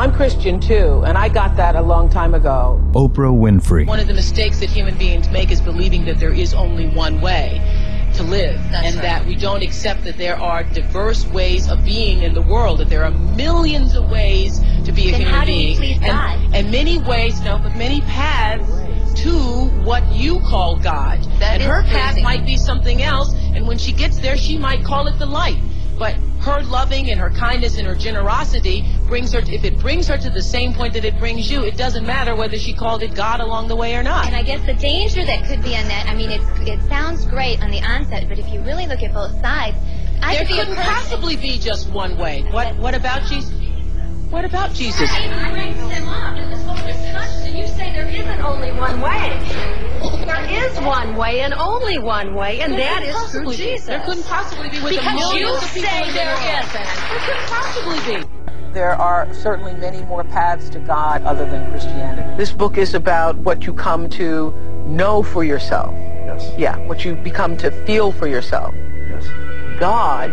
I'm Christian too, and I got that a long time ago. Oprah Winfrey. One of the mistakes that human beings make is believing that there is only one way to live That's and right. that we don't accept that there are diverse ways of being in the world, that there are millions of ways to be a Then human how do you being. please and, God? and many ways, no, but many paths to what you call God. That and is her path might be something else, and when she gets there, she might call it the light. But her loving and her kindness and her generosity brings her, if it brings her to the same point that it brings you, it doesn't matter whether she called it God along the way or not. And I guess the danger that could be in that, I mean, it, it sounds great on the onset, but if you really look at both sides, I there could couldn't possibly be just one way. What what about Jesus? What about Jesus? I raised him up in this whole discussion. You say there isn't only one way. There is one way and only one way, and that is through Jesus. There couldn't possibly be with the Because millions you of people say in the there world. isn't. There couldn't possibly be. There are certainly many more paths to God other than Christianity. This book is about what you come to know for yourself. Yes. Yeah, what you become to feel for yourself. Yes. God,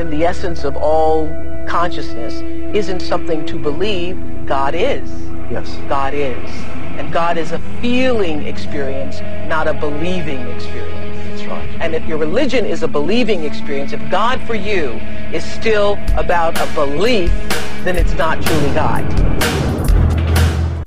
in the essence of all consciousness, isn't something to believe. God is. Yes. God is. And God is a feeling experience, not a believing experience. That's right. And if your religion is a believing experience, if God for you is still about a belief, then it's not truly God.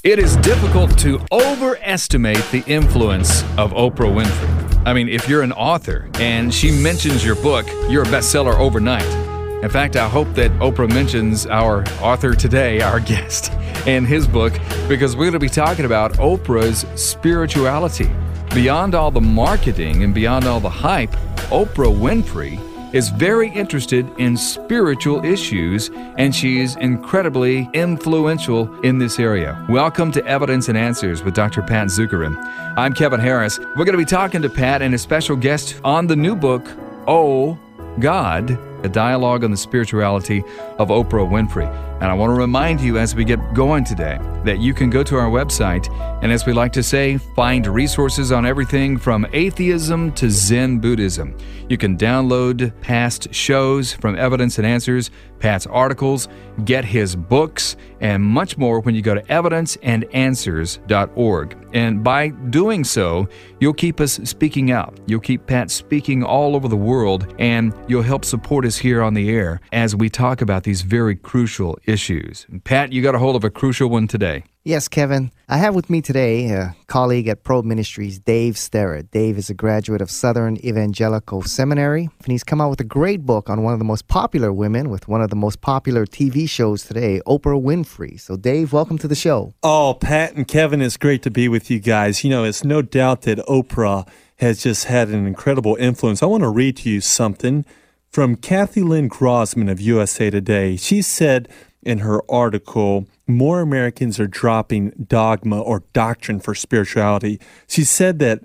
It is difficult to overestimate the influence of Oprah Winfrey. I mean, if you're an author and she mentions your book, you're a bestseller overnight. In fact, I hope that Oprah mentions our author today, our guest, and his book, because we're going to be talking about Oprah's spirituality. Beyond all the marketing and beyond all the hype, Oprah Winfrey is very interested in spiritual issues and she's incredibly influential in this area. Welcome to Evidence and Answers with Dr. Pat Zukeran. I'm Kevin Harris. We're going to be talking to Pat and a special guest on the new book, Oh God, a dialogue on the spirituality of Oprah Winfrey. And I want to remind you as we get going today that you can go to our website and, as we like to say, find resources on everything from atheism to Zen Buddhism. You can download past shows from Evidence and Answers, Pat's articles, get his books, and much more when you go to evidenceandanswers.org. And by doing so, you'll keep us speaking out. You'll keep Pat speaking all over the world, and you'll help support us here on the air as we talk about these very crucial issues. Pat, you got a hold of a crucial one today. Yes, Kevin. I have with me today a colleague at Probe Ministries, Dave Sterrett. Dave is a graduate of Southern Evangelical Seminary, and he's come out with a great book on one of the most popular women with one of the most popular TV shows today, Oprah Winfrey. So, Dave, welcome to the show. Oh, Pat and Kevin, it's great to be with you guys. You know, it's no doubt that Oprah has just had an incredible influence. I want to read to you something from Kathy Lynn Grossman of USA Today. She said in her article, More Americans are dropping dogma or doctrine for spirituality. She said that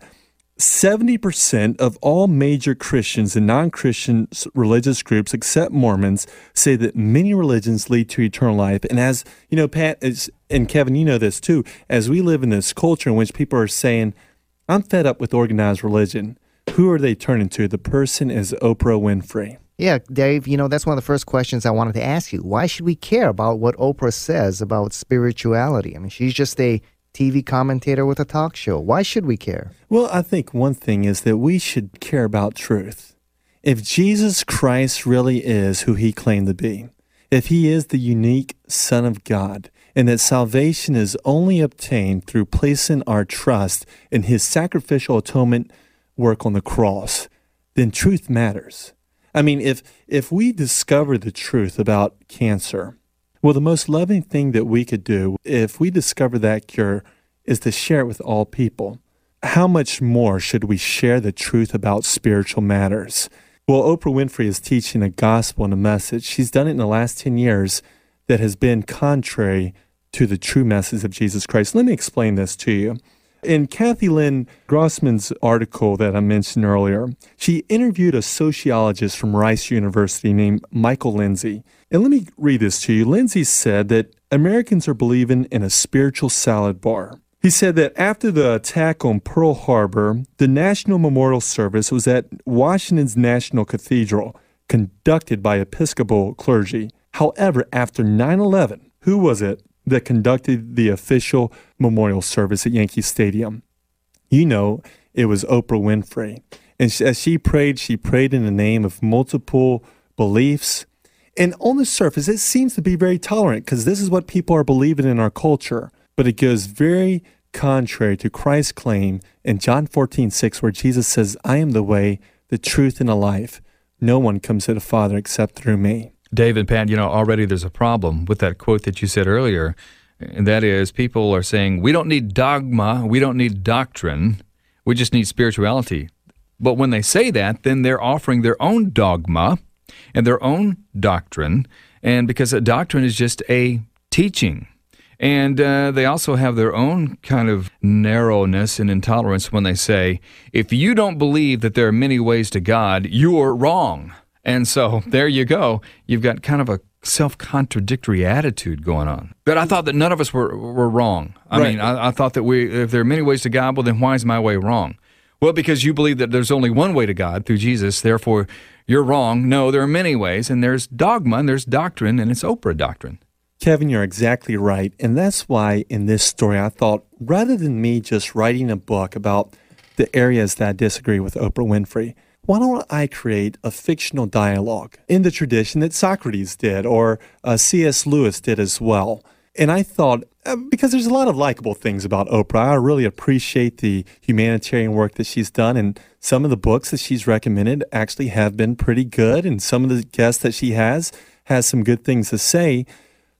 70% of all major Christians and non Christian religious groups, except Mormons, say that many religions lead to eternal life. And as you know, Pat is, and Kevin, you know this too, as we live in this culture in which people are saying, I'm fed up with organized religion, who are they turning to? The person is Oprah Winfrey. Yeah, Dave, you know, that's one of the first questions I wanted to ask you. Why should we care about what Oprah says about spirituality? I mean, she's just a TV commentator with a talk show. Why should we care? Well, I think one thing is that we should care about truth. If Jesus Christ really is who he claimed to be, if he is the unique Son of God, and that salvation is only obtained through placing our trust in his sacrificial atonement work on the cross, then truth matters. I mean, if if we discover the truth about cancer, well, the most loving thing that we could do if we discover that cure is to share it with all people. How much more should we share the truth about spiritual matters? Well, Oprah Winfrey is teaching a gospel and a message. She's done it in the last 10 years that has been contrary to the true message of Jesus Christ. Let me explain this to you. In Kathy Lynn Grossman's article that I mentioned earlier, she interviewed a sociologist from Rice University named Michael Lindsay. And let me read this to you. Lindsay said that Americans are believing in a spiritual salad bar. He said that after the attack on Pearl Harbor, the National Memorial Service was at Washington's National Cathedral, conducted by Episcopal clergy. However, after 9 11, who was it that conducted the official memorial service at Yankee Stadium. You know, it was Oprah Winfrey. And as she prayed, she prayed in the name of multiple beliefs. And on the surface, it seems to be very tolerant because this is what people are believing in our culture. But it goes very contrary to Christ's claim in John 14, 6, where Jesus says, I am the way, the truth, and the life. No one comes to the Father except through me. Dave and Pat, you know, already there's a problem with that quote that you said earlier. And that is, people are saying, we don't need dogma, we don't need doctrine, we just need spirituality. But when they say that, then they're offering their own dogma and their own doctrine. And because a doctrine is just a teaching. And uh, they also have their own kind of narrowness and intolerance when they say, if you don't believe that there are many ways to God, you're wrong. And so there you go. You've got kind of a self contradictory attitude going on. But I thought that none of us were, were wrong. I Right. mean, I, I thought that we, if there are many ways to God, well, then why is my way wrong? Well, because you believe that there's only one way to God through Jesus, therefore you're wrong. No, there are many ways, and there's dogma, and there's doctrine, and it's Oprah doctrine. Kevin, you're exactly right. And that's why in this story, I thought rather than me just writing a book about the areas that I disagree with Oprah Winfrey, why don't I create a fictional dialogue in the tradition that Socrates did or uh, C.S. Lewis did as well? And I thought, uh, because there's a lot of likable things about Oprah, I really appreciate the humanitarian work that she's done. And some of the books that she's recommended actually have been pretty good. And some of the guests that she has has some good things to say.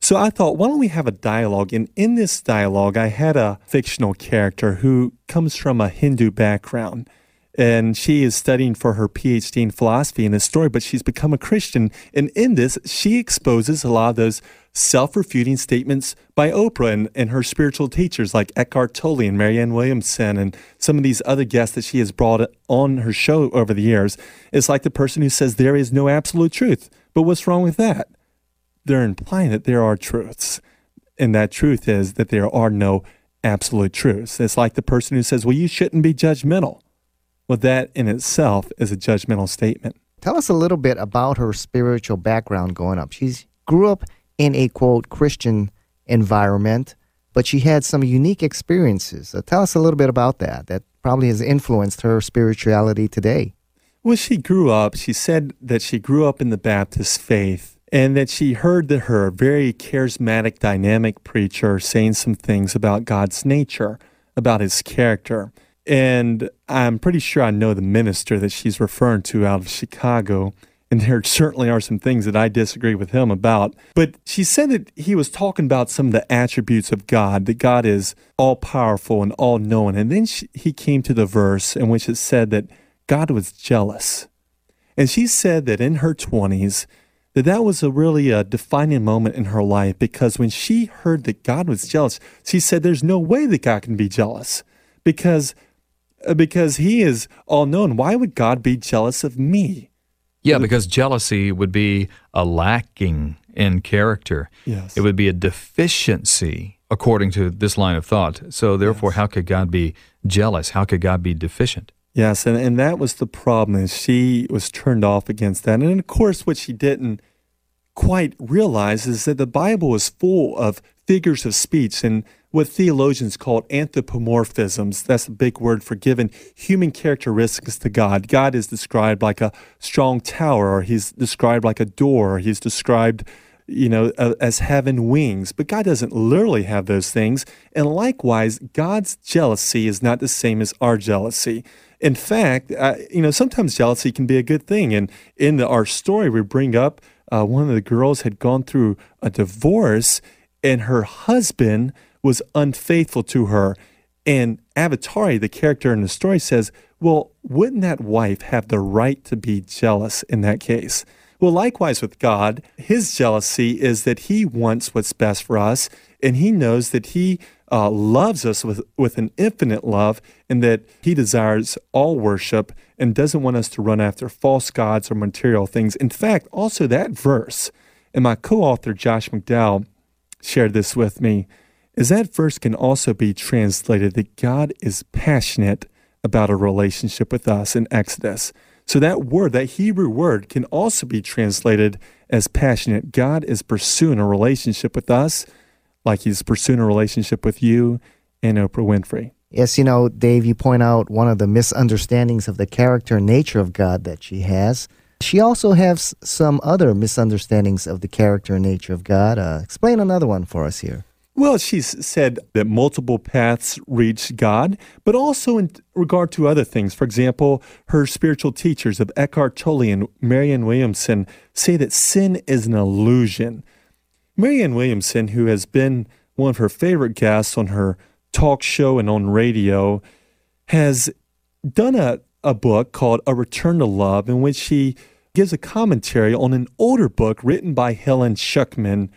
So I thought, why don't we have a dialogue? And in this dialogue, I had a fictional character who comes from a Hindu background. And she is studying for her PhD in philosophy in this story, but she's become a Christian. And in this, she exposes a lot of those self refuting statements by Oprah and, and her spiritual teachers like Eckhart Tolle and Marianne Williamson and some of these other guests that she has brought on her show over the years. It's like the person who says there is no absolute truth. But what's wrong with that? they're implying that there are truths. And that truth is that there are no absolute truths. It's like the person who says, well, you shouldn't be judgmental. Well, that in itself is a judgmental statement. Tell us a little bit about her spiritual background growing up. She grew up in a quote Christian environment, but she had some unique experiences. So tell us a little bit about that. That probably has influenced her spirituality today. Well, she grew up, she said that she grew up in the Baptist faith and that she heard that her very charismatic, dynamic preacher saying some things about God's nature, about his character. And I'm pretty sure I know the minister that she's referring to out of Chicago. And there certainly are some things that I disagree with him about. But she said that he was talking about some of the attributes of God, that God is all powerful and all knowing. And then she, he came to the verse in which it said that God was jealous. And she said that in her 20s, that that was a really a defining moment in her life because when she heard that God was jealous, she said, "There's no way that God can be jealous because Uh, because He is all known. Why would God be jealous of me?" Yeah, because jealousy would be a lacking in character. Yes. It would be a deficiency, according to this line of thought. So, therefore, how could God be jealous? How could God be deficient? Yes, and, and that was the problem is she was turned off against that. And of course what she didn't quite realize is that the Bible is full of figures of speech and what theologians call anthropomorphisms. That's a big word for giving human characteristics to God. God is described like a strong tower, or he's described like a door, or he's described you know, as having wings, but God doesn't literally have those things. And likewise, God's jealousy is not the same as our jealousy. In fact, uh, you know, sometimes jealousy can be a good thing. And in the, our story, we bring up uh, one of the girls had gone through a divorce, and her husband was unfaithful to her. And Avatari, the character in the story, says, Well, wouldn't that wife have the right to be jealous in that case? Well, likewise with God, his jealousy is that he wants what's best for us, and he knows that he uh, loves us with, with an infinite love, and that he desires all worship and doesn't want us to run after false gods or material things. In fact, also that verse, and my co author Josh McDowell shared this with me, is that verse can also be translated that God is passionate about a relationship with us in Exodus. So that word, that Hebrew word, can also be translated as passionate. God is pursuing a relationship with us. like he's pursuing a relationship with you and Oprah Winfrey. Yes, you know, Dave, you point out one of the misunderstandings of the character and nature of God that she has. She also has some other misunderstandings of the character and nature of God. Uh, explain another one for us here. Well, she's said that multiple paths reach God, but also in regard to other things. For example, her spiritual teachers of Eckhart Tolle and Marianne Williamson say that sin is an illusion. Marianne Williamson, who has been one of her favorite guests on her talk show and on radio, has done a, a book called A Return to Love, in which she gives a commentary on an older book written by Helen Schucman's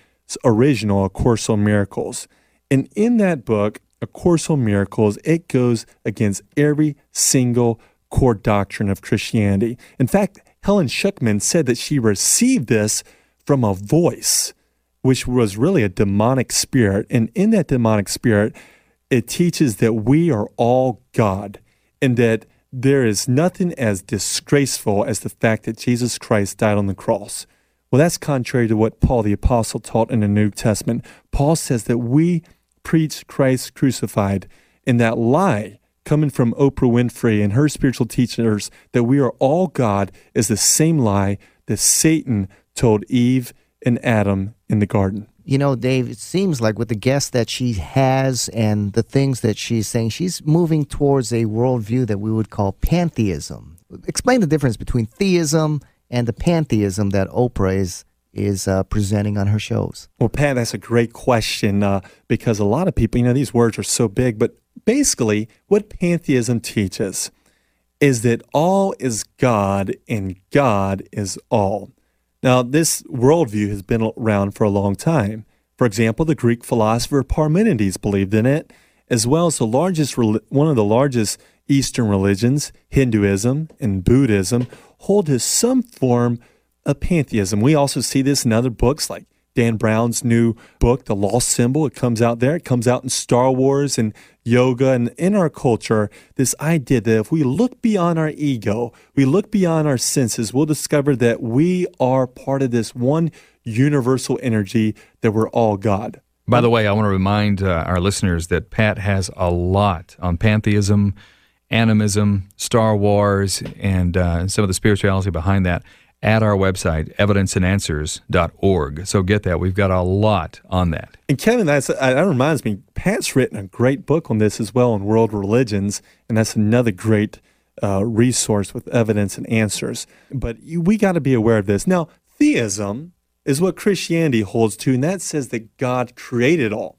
original, A Course on Miracles. And in that book, A Course on Miracles, it goes against every single core doctrine of Christianity. In fact, Helen Schucman said that she received this from a voice, which was really a demonic spirit. And in that demonic spirit, it teaches that we are all God and that there is nothing as disgraceful as the fact that Jesus Christ died on the cross. Well, that's contrary to what Paul the Apostle taught in the New Testament. Paul says that we preach Christ crucified, and that lie coming from Oprah Winfrey and her spiritual teachers that we are all God is the same lie that Satan told Eve and Adam in the garden. You know, Dave, it seems like with the guests that she has and the things that she's saying, she's moving towards a worldview that we would call pantheism. Explain the difference between theism and the pantheism that Oprah is is uh, presenting on her shows. Well, Pat, that's a great question uh, because a lot of people, you know, these words are so big, but basically, what pantheism teaches is that all is God and God is all. Now, this worldview has been around for a long time. For example, the Greek philosopher Parmenides believed in it, as well as the largest, one of the largest Eastern religions, Hinduism and Buddhism, hold to some form of pantheism. We also see this in other books like Dan Brown's new book, The Lost Symbol. It comes out there. It comes out in Star Wars and yoga. And in our culture, this idea that if we look beyond our ego, we look beyond our senses, we'll discover that we are part of this one universal energy that we're all God. By the way, I want to remind uh, our listeners that Pat has a lot on pantheism, animism, Star Wars, and uh, some of the spirituality behind that at our website, evidenceandanswers.org. So get that. We've got a lot on that. And Kevin, that's, that reminds me, Pat's written a great book on this as well on world religions, and that's another great uh, resource with evidence and answers. But we got to be aware of this. Now, theism is what Christianity holds to, and that says that God created all.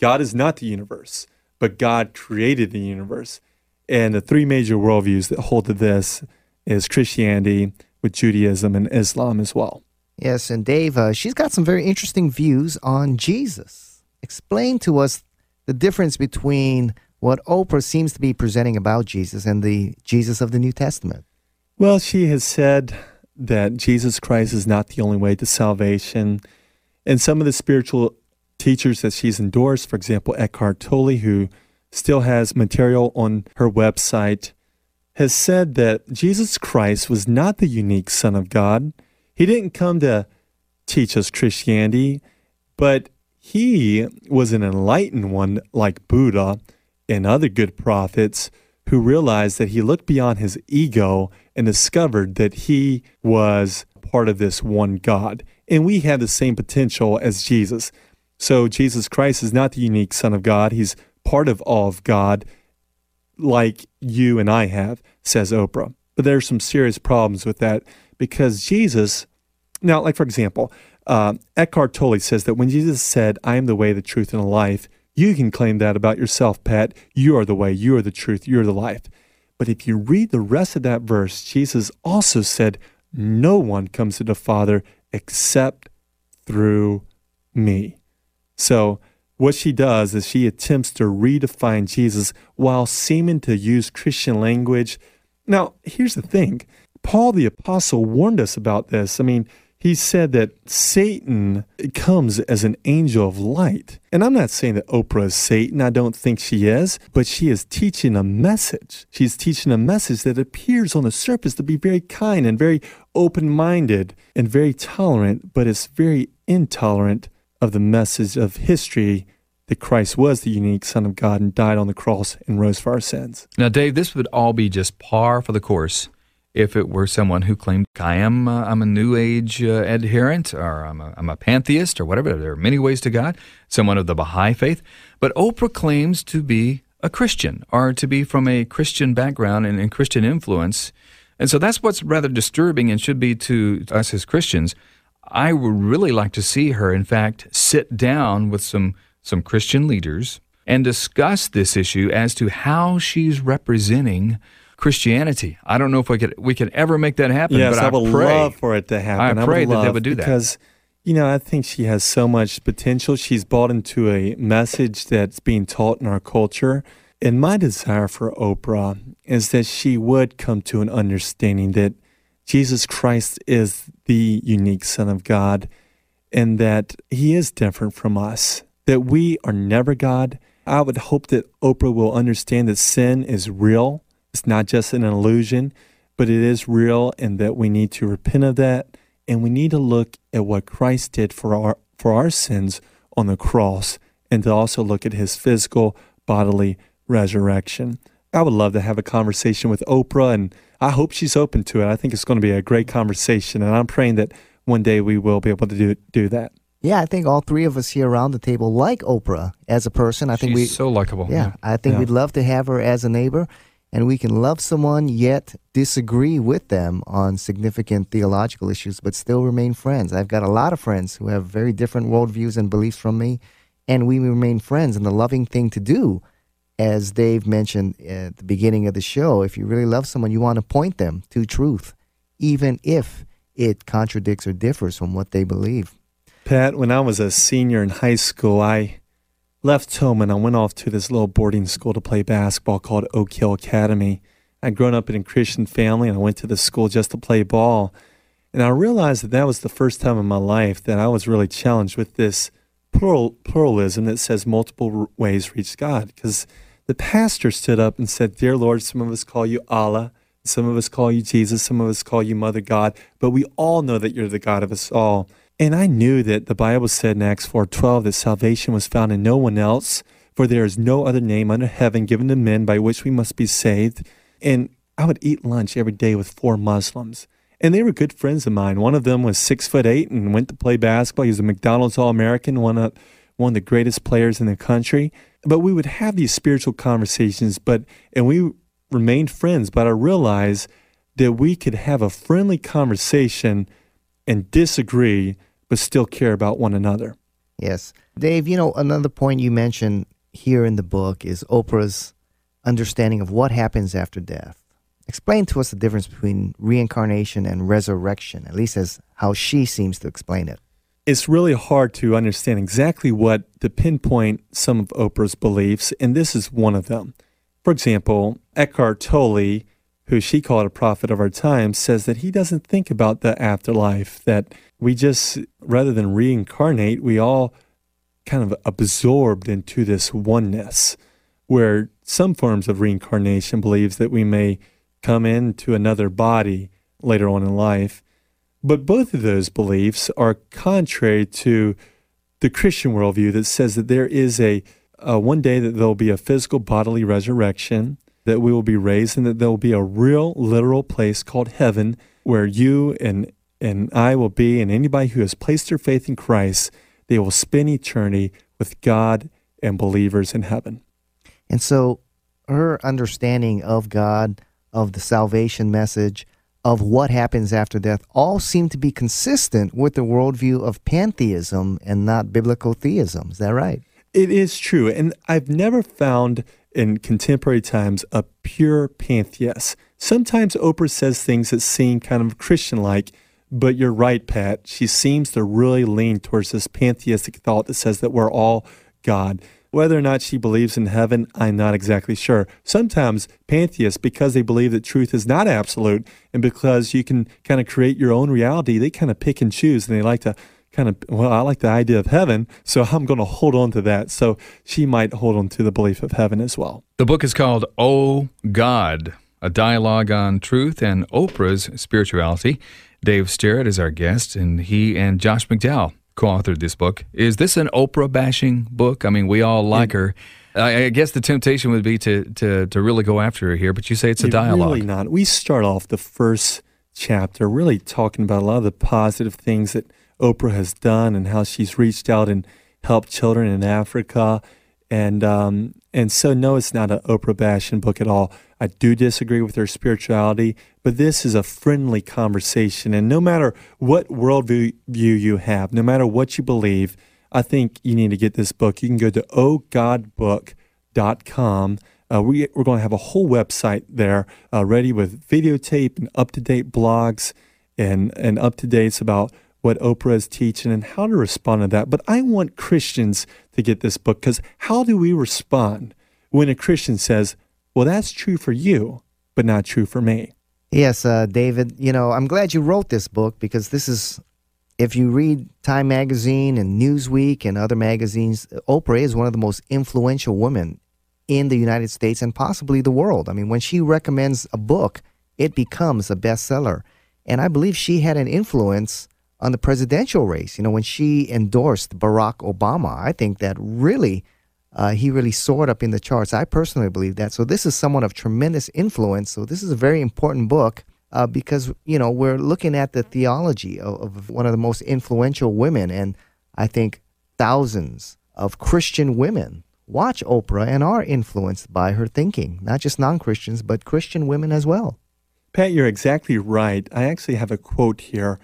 God is not the universe, but God created the universe. And the three major worldviews that hold to this is Christianity, with Judaism and Islam as well. Yes, and Dave, uh, she's got some very interesting views on Jesus. Explain to us the difference between what Oprah seems to be presenting about Jesus and the Jesus of the New Testament. Well, she has said that Jesus Christ is not the only way to salvation. And some of the spiritual teachers that she's endorsed, for example, Eckhart Tolle, who still has material on her website, has said that Jesus Christ was not the unique Son of God. He didn't come to teach us Christianity, but he was an enlightened one like Buddha and other good prophets who realized that he looked beyond his ego and discovered that he was part of this one God. And we have the same potential as Jesus. So Jesus Christ is not the unique Son of God, he's part of all of God like you and I have, says Oprah. But there's some serious problems with that because Jesus, now, like for example, uh, Eckhart Tolle says that when Jesus said, I am the way, the truth, and the life, you can claim that about yourself, Pat. You are the way, you are the truth, you are the life. But if you read the rest of that verse, Jesus also said, No one comes to the Father except through me. So what she does is she attempts to redefine Jesus while seeming to use Christian language. Now, here's the thing Paul the Apostle warned us about this. I mean, he said that Satan comes as an angel of light. And I'm not saying that Oprah is Satan. I don't think she is, but she is teaching a message. She's teaching a message that appears on the surface to be very kind and very open minded and very tolerant, but it's very intolerant of the message of history that Christ was the unique Son of God and died on the cross and rose for our sins. Now, Dave, this would all be just par for the course if it were someone who claimed I am uh, I'm a New Age uh, adherent or I'm a, I'm a pantheist or whatever. There are many ways to God. Someone of the Baha'i faith, but Oprah claims to be a Christian or to be from a Christian background and, and Christian influence, and so that's what's rather disturbing and should be to us as Christians. I would really like to see her, in fact, sit down with some some Christian leaders and discuss this issue as to how she's representing Christianity. I don't know if we could we can ever make that happen. Yes, but I, I would pray, love for it to happen. I pray that they would do that. because, you know, I think she has so much potential. She's bought into a message that's being taught in our culture. And my desire for Oprah is that she would come to an understanding that Jesus Christ is the unique Son of God and that he is different from us, that we are never God. I would hope that Oprah will understand that sin is real. It's not just an illusion, but it is real and that we need to repent of that. And we need to look at what Christ did for our, for our sins on the cross and to also look at his physical bodily resurrection. I would love to have a conversation with Oprah, and I hope she's open to it. I think it's going to be a great conversation, and I'm praying that one day we will be able to do do that. Yeah, I think all three of us here around the table like Oprah as a person. I think She's we so likable. Yeah, I think Yeah. we'd love to have her as a neighbor, and we can love someone yet disagree with them on significant theological issues, but still remain friends. I've got a lot of friends who have very different worldviews and beliefs from me, and we remain friends. And the loving thing to do, as Dave mentioned at the beginning of the show, if you really love someone, you want to point them to truth, even if it contradicts or differs from what they believe. Pat, when I was a senior in high school, I left home and I went off to this little boarding school to play basketball called Oak Hill Academy. I'd grown up in a Christian family and I went to the school just to play ball. And I realized that that was the first time in my life that I was really challenged with this plural, pluralism that says multiple ways reach God. Because the pastor stood up and said, Dear Lord, some of us call you Allah, some of us call you Jesus, some of us call you Mother God, but we all know that you're the God of us all. And I knew that the Bible said in Acts 4:12 that salvation was found in no one else, for there is no other name under heaven given to men by which we must be saved. And I would eat lunch every day with four Muslims. And they were good friends of mine. One of them was six foot eight and went to play basketball. He was a McDonald's All American, one of one of the greatest players in the country. But we would have these spiritual conversations, but and we remained friends. But I realized that we could have a friendly conversation and disagree, but still care about one another. Yes. Dave, you know, another point you mentioned here in the book is Oprah's understanding of what happens after death. Explain to us the difference between reincarnation and resurrection, at least as how she seems to explain it. It's really hard to understand exactly what to pinpoint some of Oprah's beliefs, and this is one of them. For example, Eckhart Tolle, who she called a prophet of our time, says that he doesn't think about the afterlife, that we just, rather than reincarnate, we all kind of absorbed into this oneness, where some forms of reincarnation believes that we may come into another body later on in life. But both of those beliefs are contrary to the Christian worldview that says that there is a, uh, one day that there will be a physical bodily resurrection, that we will be raised, and that there will be a real literal place called heaven where you and and I will be, and anybody who has placed their faith in Christ, they will spend eternity with God and believers in heaven. And so her understanding of God, of the salvation message, of what happens after death, all seem to be consistent with the worldview of pantheism and not biblical theism. Is that right? It is true. And I've never found in contemporary times a pure pantheist. Sometimes Oprah says things that seem kind of Christian like, but you're right, Pat. She seems to really lean towards this pantheistic thought that says that we're all God. Whether or not she believes in heaven, I'm not exactly sure. Sometimes pantheists, because they believe that truth is not absolute and because you can kind of create your own reality, they kind of pick and choose and they like to kind of, well, I like the idea of heaven, so I'm going to hold on to that. So she might hold on to the belief of heaven as well. The book is called Oh God, a dialogue on truth and Oprah's spirituality. Dave Sterrett is our guest, and he and Josh McDowell co-authored this book. Is this an Oprah bashing book? I mean, we all like her. I, I guess the temptation would be to, to to really go after her here, but you say it's a dialogue. Really not. We start off the first chapter really talking about a lot of the positive things that Oprah has done and how she's reached out and helped children in Africa. And um, and so no, it's not an Oprah bashing book at all. I do disagree with her spirituality, but this is a friendly conversation. And no matter what worldview you have, no matter what you believe, I think you need to get this book. You can go to ohgodbook.com. Uh, we, we're going to have a whole website there uh, ready with videotape and up to date blogs and, and up to dates about what Oprah is teaching and how to respond to that. But I want Christians to get this book because how do we respond when a Christian says, well, that's true for you, but not true for me? Yes, uh, David, you know, I'm glad you wrote this book because this is, if you read Time Magazine and Newsweek and other magazines, Oprah is one of the most influential women in the United States and possibly the world. I mean, when she recommends a book, it becomes a bestseller. And I believe she had an influence on the presidential race. You know, when she endorsed Barack Obama, I think that really, uh, he really soared up in the charts. I personally believe that. So this is someone of tremendous influence. So this is a very important book uh, because, you know, we're looking at the theology of, of one of the most influential women. And I think thousands of Christian women watch Oprah and are influenced by her thinking, not just non Christians, but Christian women as well. Pat, you're exactly right. I actually have a quote here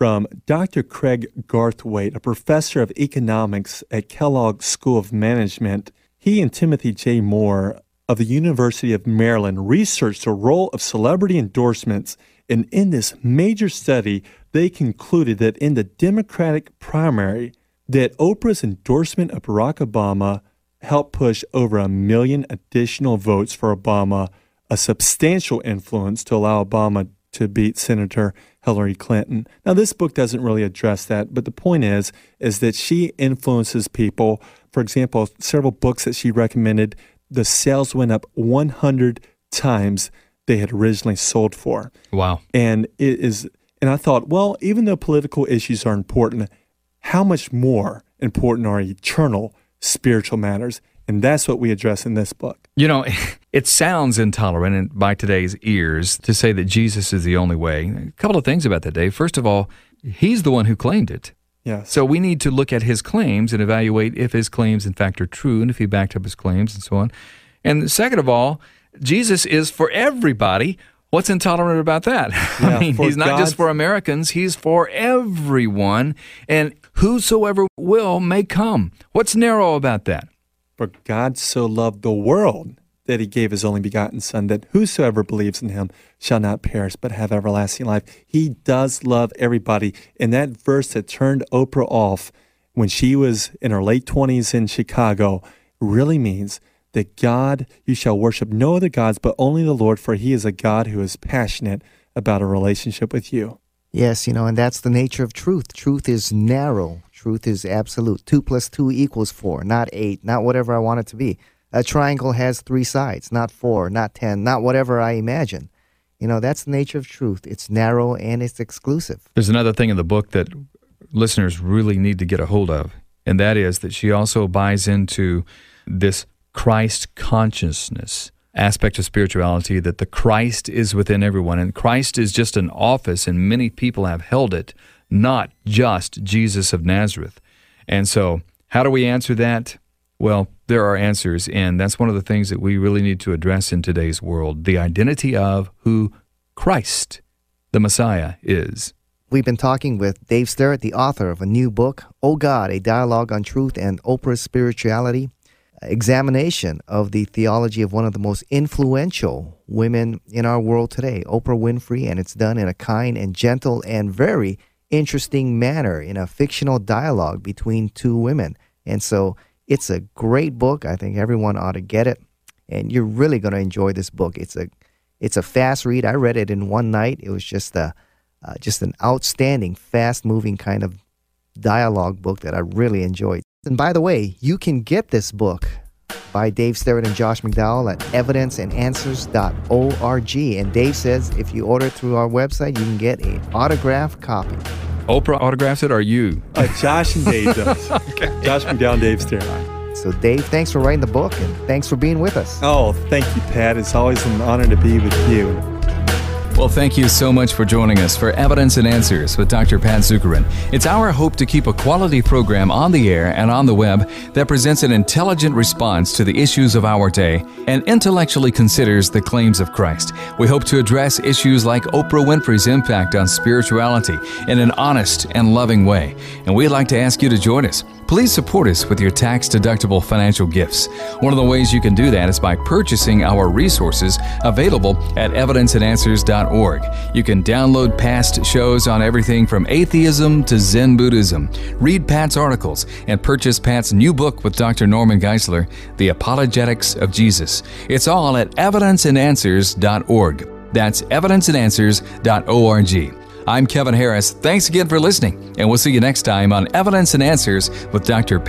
from Dr. Craig Garthwaite, a professor of economics at Kellogg School of Management. He and Timothy J. Moore of the University of Maryland researched the role of celebrity endorsements. And in this major study, they concluded that in the Democratic primary, that Oprah's endorsement of Barack Obama helped push over a million additional votes for Obama, a substantial influence to allow Obama to beat Senator Hillary Clinton. Now this book doesn't really address that, but the point is is that she influences people. For example, several books that she recommended, the sales went up 100 times they had originally sold for. Wow. And it is and I thought, well, even though political issues are important, how much more important are eternal spiritual matters? And that's what we address in this book. You know, it sounds intolerant in- by today's ears to say that Jesus is the only way. A couple of things about that, Dave. First of all, he's the one who claimed it. Yes. So we need to look at his claims and evaluate if his claims, in fact, are true and if he backed up his claims and so on. And second of all, Jesus is for everybody. What's intolerant about that? Yeah, I mean, he's not just for Americans, he's for everyone. And whosoever will may come. What's narrow about that? For God so loved the world that he gave his only begotten Son, that whosoever believes in him shall not perish but have everlasting life. He does love everybody. And that verse that turned Oprah off when she was in her late 20s in Chicago really means that God, you shall worship no other gods but only the Lord, for he is a God who is passionate about a relationship with you. Yes, you know, and that's the nature of truth. Truth is narrow. Truth is absolute. Two plus two equals four, not eight, not whatever I want it to be. A triangle has three sides, not four, not ten, not whatever I imagine. You know, that's the nature of truth. It's narrow and it's exclusive. There's another thing in the book that listeners really need to get a hold of, and that is that she also buys into this Christ consciousness aspect of spirituality that the Christ is within everyone. And Christ is just an office, and many people have held it, not just Jesus of Nazareth. And so, how do we answer that? Well, there are answers, and that's one of the things that we really need to address in today's world the identity of who Christ, the Messiah, is. We've been talking with Dave Sterrett, the author of a new book, Oh God, a dialogue on truth and Oprah's spirituality, examination of the theology of one of the most influential women in our world today, Oprah Winfrey, and it's done in a kind and gentle and very interesting manner in a fictional dialogue between two women. And so it's a great book. I think everyone ought to get it. And you're really going to enjoy this book. It's a it's a fast read. I read it in one night. It was just a uh, just an outstanding, fast moving kind of dialogue book that I really enjoyed. And by the way, you can get this book by Dave Sterrett and Josh McDowell at evidenceandanswers.org. And Dave says if you order through our website, you can get an autographed copy. Oprah autographs it or you? Uh, Josh and Dave does. Josh McDowell, Dave Sterrett. So, Dave, thanks for writing the book and thanks for being with us. Oh, thank you, Pat. It's always an honor to be with you. Well, thank you so much for joining us for Evidence and Answers with Dr. Pat Zukeran. It's our hope to keep a quality program on the air and on the web that presents an intelligent response to the issues of our day and intellectually considers the claims of Christ. We hope to address issues like Oprah Winfrey's impact on spirituality in an honest and loving way. And we'd like to ask you to join us. Please support us with your tax deductible financial gifts. One of the ways you can do that is by purchasing our resources available at evidenceandanswers.org. You can download past shows on everything from atheism to Zen Buddhism, read Pat's articles, and purchase Pat's new book with Dr. Norman Geisler, The Apologetics of Jesus. It's all at evidenceandanswers.org. That's evidenceandanswers.org. I'm Kevin Harris. Thanks again for listening, and we'll see you next time on Evidence and Answers with Dr. Pat.